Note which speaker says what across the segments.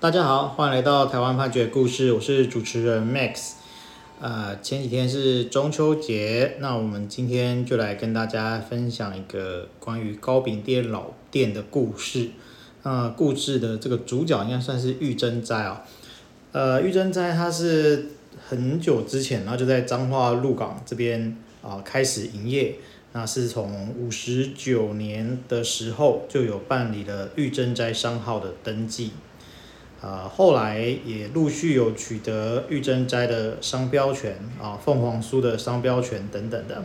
Speaker 1: 大家好，欢迎来到台湾判决故事，我是主持人 Max。呃，前几天是中秋节，那我们今天就来跟大家分享一个关于糕饼店老店的故事。呃，故事的这个主角应该算是玉珍斋啊。呃，玉珍斋它是很久之前，然后就在彰化鹿港这边啊、开始营业。那是从五十九年的时候就有办理了玉珍斋商号的登记。呃，后来也陆续有取得玉珍斋的商标权啊，凤凰酥的商标权等等的。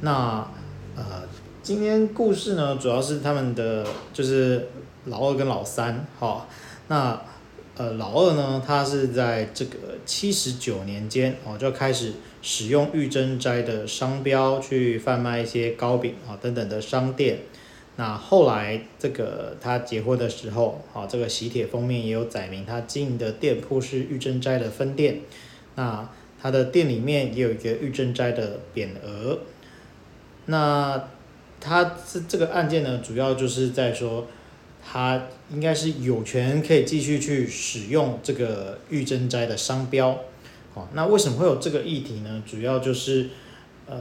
Speaker 1: 那呃，今天故事呢，主要是他们的就是老二跟老三哈。那呃，老二呢，他是在这个七十九年间哦，就开始使用玉珍斋的商标去贩卖一些糕饼啊等等的商店。那后来，这个他结婚的时候，啊，这个喜帖封面也有载明他经营的店铺是玉珍斋的分店。那他的店里面也有一个玉珍斋的匾额。那他这这个案件呢，主要就是在说，他应该是有权可以继续去使用这个玉珍斋的商标。好，那为什么会有这个议题呢？主要就是，呃，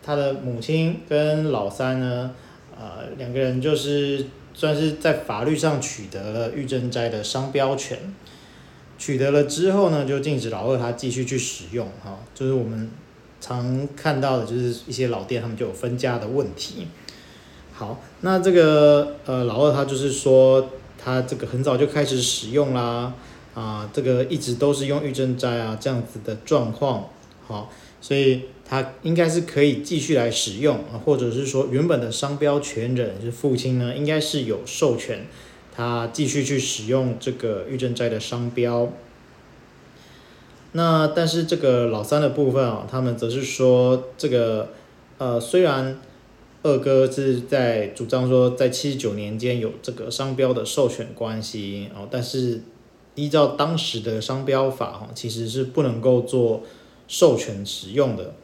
Speaker 1: 他的母亲跟老三呢。呃，两个人就是算是在法律上取得了玉珍斋的商标权，取得了之后呢，就禁止老二他继续去使用哈，就是我们常看到的，就是一些老店他们就有分家的问题。好，那这个呃老二他就是说他这个很早就开始使用啦，啊，这个一直都是用玉珍斋啊这样子的状况，好，所以。他应该是可以继续来使用啊，或者是说原本的商标权人是父亲呢，应该是有授权他继续去使用这个玉珍斋的商标。那但是这个老三的部分啊，他们则是说这个呃，虽然二哥是在主张说在七十九年间有这个商标的授权关系哦，但是依照当时的商标法哈，其实是不能够做授权使用的。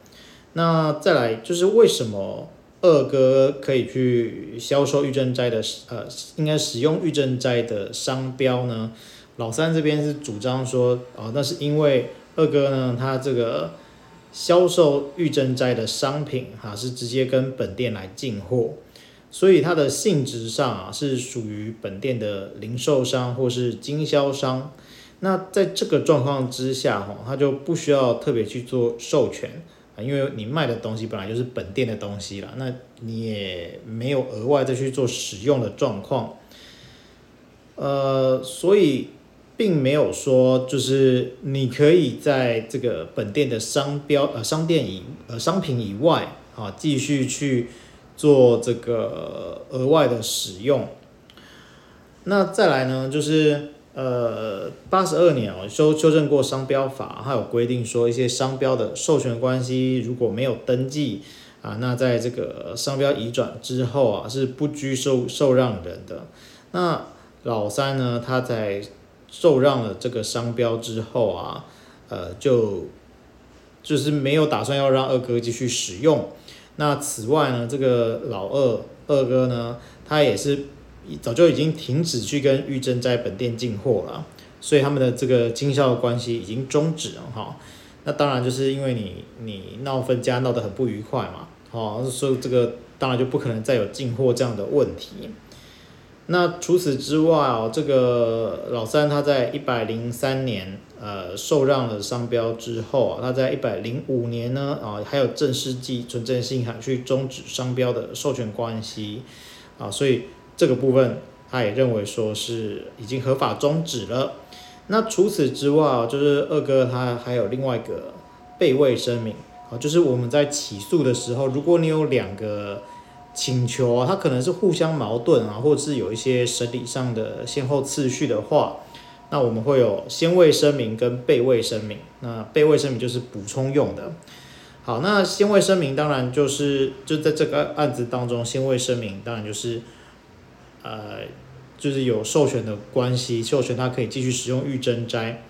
Speaker 1: 那再来就是为什么二哥可以去销售玉珍斋的呃，应该使用玉珍斋的商标呢？老三这边是主张说，啊、哦，那是因为二哥呢，他这个销售玉珍斋的商品哈、是直接跟本店来进货，所以它的性质上啊是属于本店的零售商或是经销商。那在这个状况之下哈，他就不需要特别去做授权。啊，因为你卖的东西本来就是本店的东西了，那你也没有额外再去做使用的状况，呃，所以并没有说就是你可以在这个本店的商标呃商店以呃商品以外啊继续去做这个额外的使用。那再来呢，就是。呃，八十二年哦，修修正过商标法，还有规定说一些商标的授权关系如果没有登记啊，那在这个商标移转之后啊，是不拘受受让人的。那老三呢，他在受让了这个商标之后啊，呃，就就是没有打算要让二哥继续使用。那此外呢，这个老二二哥呢，他也是。早就已经停止去跟玉珍在本店进货了，所以他们的这个经销的关系已经终止了哈。那当然就是因为你你闹分家闹得很不愉快嘛，哦，所以这个当然就不可能再有进货这样的问题。那除此之外哦，这个老三他在一百零三年呃受让了商标之后啊，他在一百零五年呢啊还有正式寄存证信函去终止商标的授权关系啊，所以。这个部分，他也认为说是已经合法终止了。那除此之外，就是二哥他还有另外一个备位声明啊，就是我们在起诉的时候，如果你有两个请求啊，它可能是互相矛盾啊，或者是有一些审理上的先后次序的话，那我们会有先位声明跟备位声明。那备位声明就是补充用的。好，那先位声明当然就是就在这个案子当中，先位声明当然就是。呃，就是有授权的关系，授权他可以继续使用玉珍斋。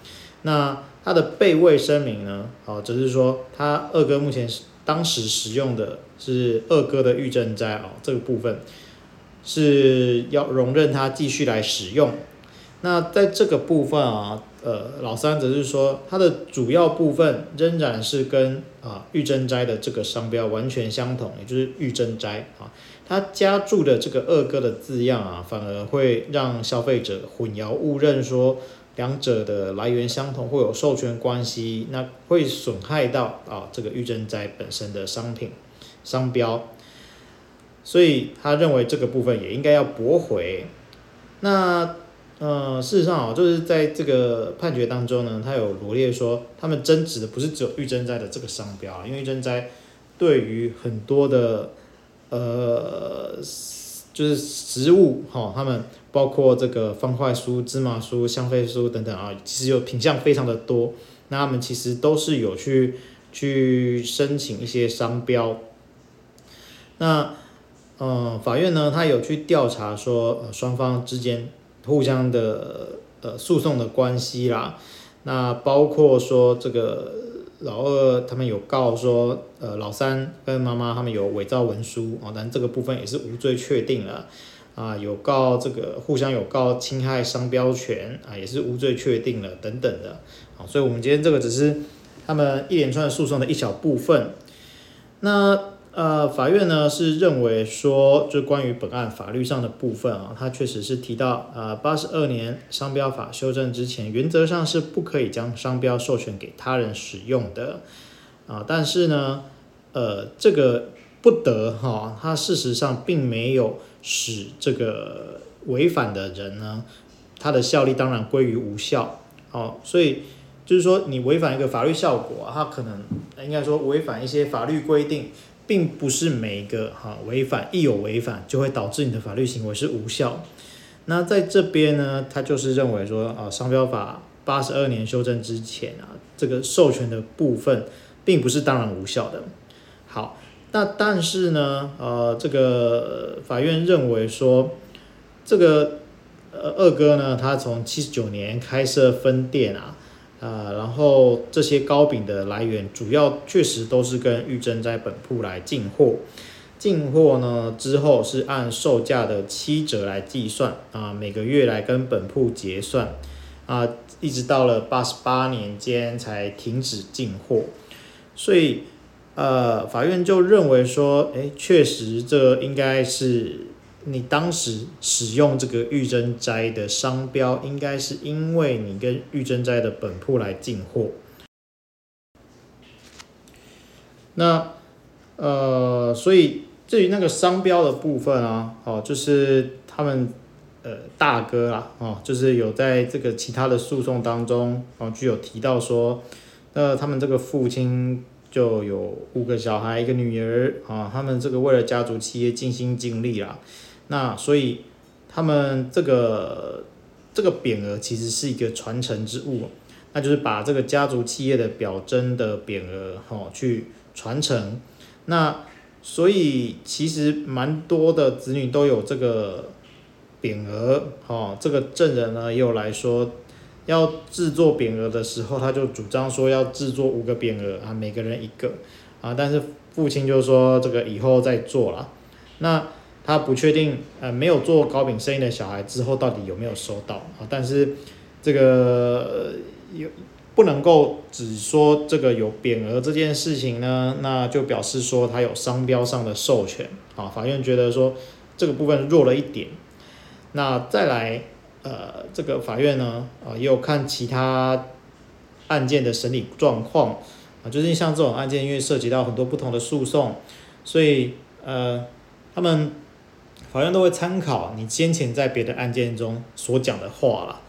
Speaker 1: 那他的备位声明呢？哦，只是说他二哥目前是当时使用的是二哥的玉珍斋哦，这个部分是要容忍他继续来使用。那在这个部分啊，呃，老三则是说，它的主要部分仍然是跟啊玉珍斋的这个商标完全相同，也就是玉珍斋啊。他加注的这个二哥的字样啊，反而会让消费者混淆误认，说两者的来源相同，会有授权关系，那会损害到啊这个玉珍斋本身的商品商标。所以他认为这个部分也应该要驳回。那。呃，事实上啊，就是在这个判决当中呢，他有罗列说，他们争执的不是只有玉珍斋的这个商标啊，因为玉珍斋对于很多的呃，就是食物哈，他们包括这个方块酥、芝麻酥、香妃酥等等啊，其实有品相非常的多，那他们其实都是有去去申请一些商标。那呃，法院呢，他有去调查说，呃，双方之间。互相的呃诉讼的关系啦，那包括说这个老二他们有告说，呃老三跟妈妈他们有伪造文书哦，但这个部分也是无罪确定了啊，有告这个互相有告侵害商标权啊，也是无罪确定了等等的，好，所以我们今天这个只是他们一连串诉讼的一小部分，那。呃，法院呢是认为说，就关于本案法律上的部分啊，它确实是提到，呃，八十二年商标法修正之前，原则上是不可以将商标授权给他人使用的，啊，但是呢，呃，这个不得哈，它事实上并没有使这个违反的人呢，他的效力当然归于无效，哦，所以就是说，你违反一个法律效果啊，它可能应该说违反一些法律规定。并不是每一个哈违反，一有违反就会导致你的法律行为是无效。那在这边呢，他就是认为说啊，商标法八十二年修正之前啊，这个授权的部分并不是当然无效的。好，那但是呢，呃，这个法院认为说，这个呃二哥呢，他从七十九年开设分店啊。呃，然后这些糕饼的来源主要确实都是跟玉珍在本铺来进货，进货呢之后是按售价的七折来计算啊，每个月来跟本铺结算啊，一直到了八十八年间才停止进货，所以呃，法院就认为说，哎，确实这应该是。你当时使用这个玉珍斋的商标，应该是因为你跟玉珍斋的本铺来进货。那呃，所以至于那个商标的部分啊，哦，就是他们呃大哥啊，哦，就是有在这个其他的诉讼当中，哦，就有提到说，那他们这个父亲就有五个小孩，一个女儿啊，他们这个为了家族企业尽心尽力啦。那所以他们这个这个匾额其实是一个传承之物，那就是把这个家族企业的表征的匾额哈去传承。那所以其实蛮多的子女都有这个匾额哈，这个证人呢又来说要制作匾额的时候，他就主张说要制作五个匾额啊，每个人一个啊，但是父亲就说这个以后再做了。那他不确定，呃，没有做糕饼生意的小孩之后到底有没有收到啊？但是这个有不能够只说这个有匾额这件事情呢，那就表示说他有商标上的授权啊。法院觉得说这个部分弱了一点。那再来，呃，这个法院呢，啊，也有看其他案件的审理状况啊，就是像这种案件，因为涉及到很多不同的诉讼，所以呃，他们。法院都会参考你先前在别的案件中所讲的话了，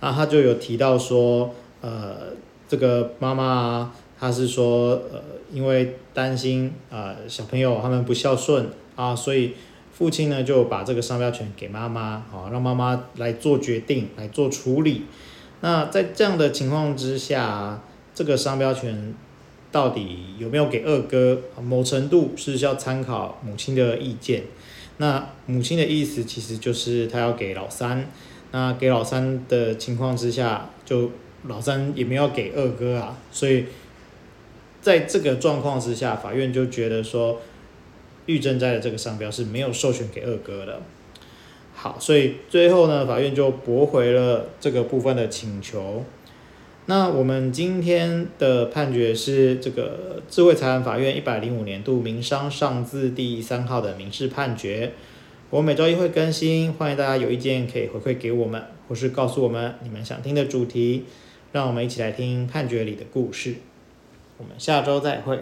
Speaker 1: 那他就有提到说，呃，这个妈妈啊，她是说，呃，因为担心啊、呃、小朋友他们不孝顺啊，所以父亲呢就把这个商标权给妈妈，啊，让妈妈来做决定，来做处理。那在这样的情况之下，这个商标权到底有没有给二哥？某程度是需要参考母亲的意见。那母亲的意思其实就是他要给老三，那给老三的情况之下，就老三也没有给二哥啊，所以在这个状况之下，法院就觉得说玉珍斋的这个商标是没有授权给二哥的。好，所以最后呢，法院就驳回了这个部分的请求。那我们今天的判决是这个智慧财产法院一百零五年度民商上字第三号的民事判决。我每周一会更新，欢迎大家有意见可以回馈给我们，或是告诉我们你们想听的主题，让我们一起来听判决里的故事。我们下周再会。